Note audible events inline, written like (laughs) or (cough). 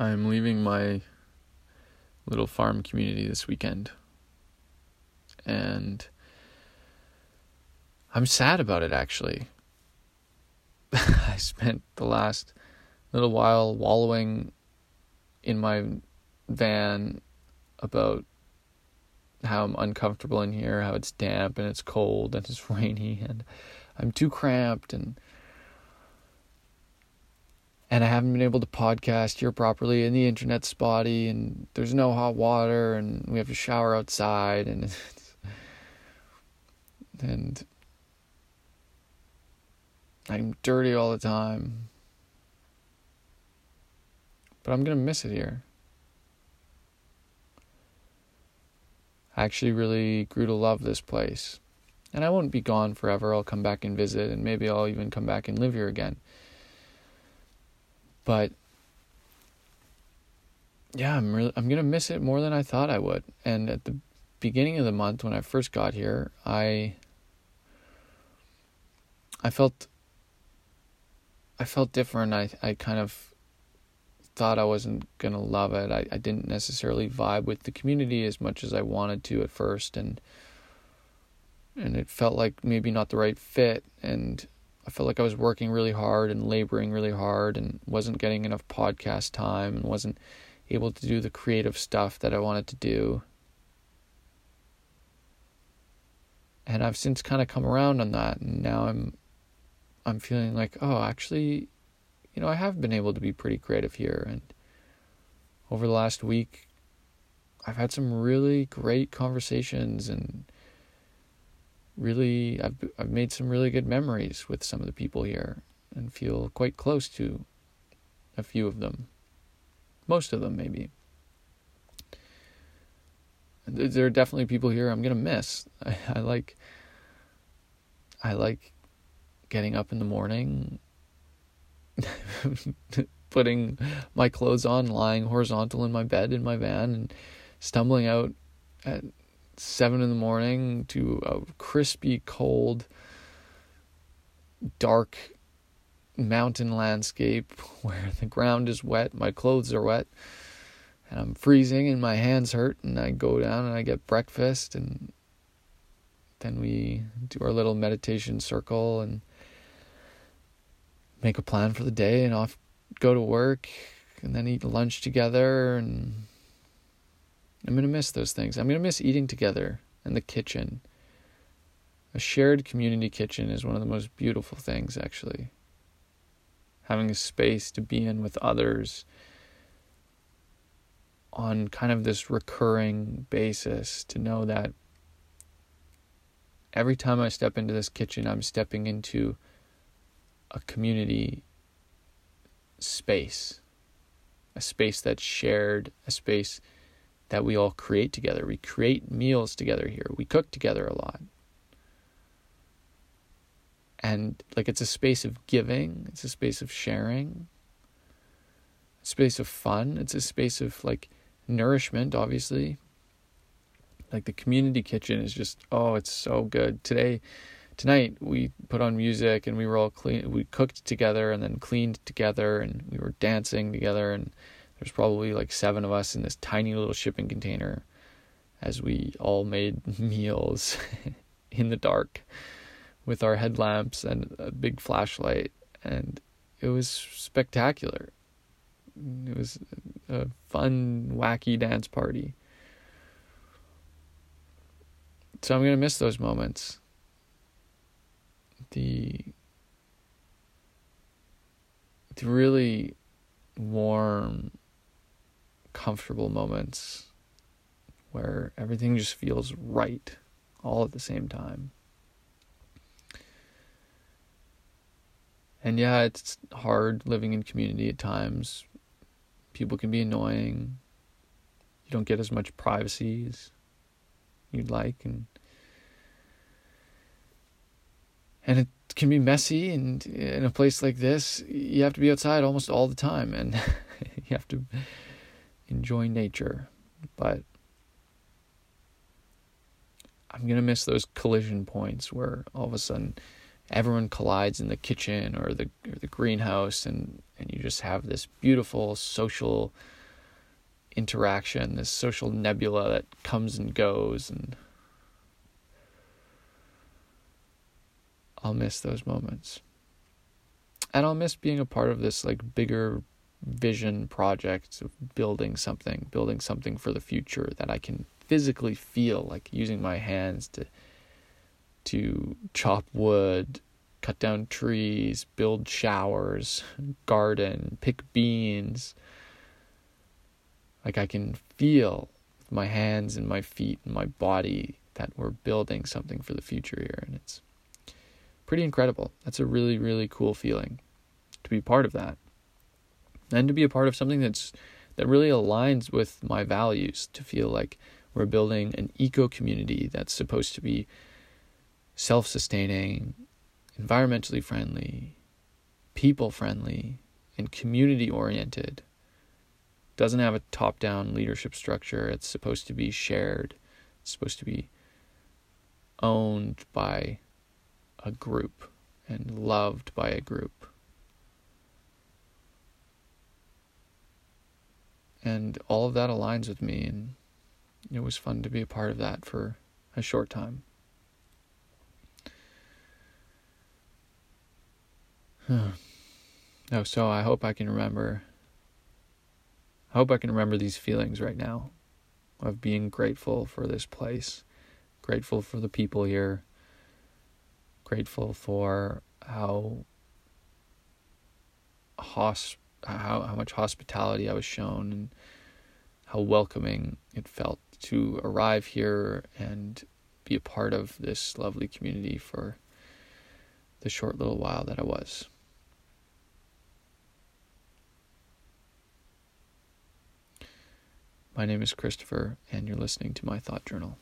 I'm leaving my little farm community this weekend. And I'm sad about it actually. (laughs) I spent the last little while wallowing in my van about how I'm uncomfortable in here, how it's damp and it's cold and it's (laughs) rainy and I'm too cramped and and I haven't been able to podcast here properly and the internet's spotty and there's no hot water and we have to shower outside and and I'm dirty all the time. But I'm to miss it here. I actually really grew to love this place. And I won't be gone forever. I'll come back and visit and maybe I'll even come back and live here again. But yeah, I'm really I'm gonna miss it more than I thought I would. And at the beginning of the month when I first got here, I I felt I felt different. I I kind of thought I wasn't gonna love it. I, I didn't necessarily vibe with the community as much as I wanted to at first and and it felt like maybe not the right fit and I felt like I was working really hard and laboring really hard and wasn't getting enough podcast time and wasn't able to do the creative stuff that I wanted to do. And I've since kind of come around on that and now I'm I'm feeling like, oh, actually, you know, I have been able to be pretty creative here and over the last week I've had some really great conversations and really I've I've made some really good memories with some of the people here and feel quite close to a few of them. Most of them maybe. There are definitely people here I'm going to miss. (laughs) I, I like I like getting up in the morning (laughs) putting my clothes on, lying horizontal in my bed in my van and stumbling out at seven in the morning to a crispy, cold, dark mountain landscape (laughs) where the ground is wet, my clothes are wet, and I'm freezing and my hands hurt. And I go down and I get breakfast, and then we do our little meditation circle and make a plan for the day and off go to work and then eat lunch together and I'm going to miss those things. I'm going to miss eating together in the kitchen. A shared community kitchen is one of the most beautiful things, actually. Having a space to be in with others on kind of this recurring basis, to know that every time I step into this kitchen, I'm stepping into a community space, a space that's shared, a space that we all create together. We create meals together here. We cook together a lot. And like it's a space of giving, it's a space of sharing, a space of fun, it's a space of like nourishment, obviously. Like the community kitchen is just oh, it's so good. Today tonight we put on music and we were all clean we cooked together and then cleaned together and we were dancing together and there's probably like seven of us in this tiny little shipping container as we all made (laughs) meals (laughs) in the dark with our headlamps and a big flashlight. And it was spectacular. It was a fun, wacky dance party. So I'm going to miss those moments. The the really warm comfortable moments where everything just feels right all at the same time. And yeah, it's hard living in community at times. People can be annoying. You don't get as much privacy as you'd like and and it can be messy and in a place like this you have to be outside almost all the time and (laughs) you have to enjoy nature, but I'm going to miss those collision points where all of a sudden everyone collides in the kitchen or the or the greenhouse and and you just have this beautiful social interaction this social nebula that comes and goes and I'll miss those moments. And I'll miss being a part of this like bigger vision project of building something building something for the future that I can physically feel like using my hands to to chop wood, cut down trees, build showers, garden, pick beans. Like I can feel with my hands and my feet and my body that we're building something for the future here. And it's pretty incredible. That's a really, really cool feeling to be part of that. And to be a part of something that's that really aligns with my values, to feel like we're building an eco community that's supposed to be self sustaining, environmentally friendly, people friendly, and community oriented. Doesn't have a top down leadership structure. It's supposed to be shared, it's supposed to be owned by a group and loved by a group. And all of that aligns with me, and it was fun to be a part of that for a short time. (sighs) oh, so I hope I can remember. I hope I can remember these feelings right now of being grateful for this place, grateful for the people here, grateful for how hosp- how how much hospitality I was shown and how welcoming it felt to arrive here and be a part of this lovely community for the short little while that I was. My name is Christopher, and you're listening to my Thought Journal.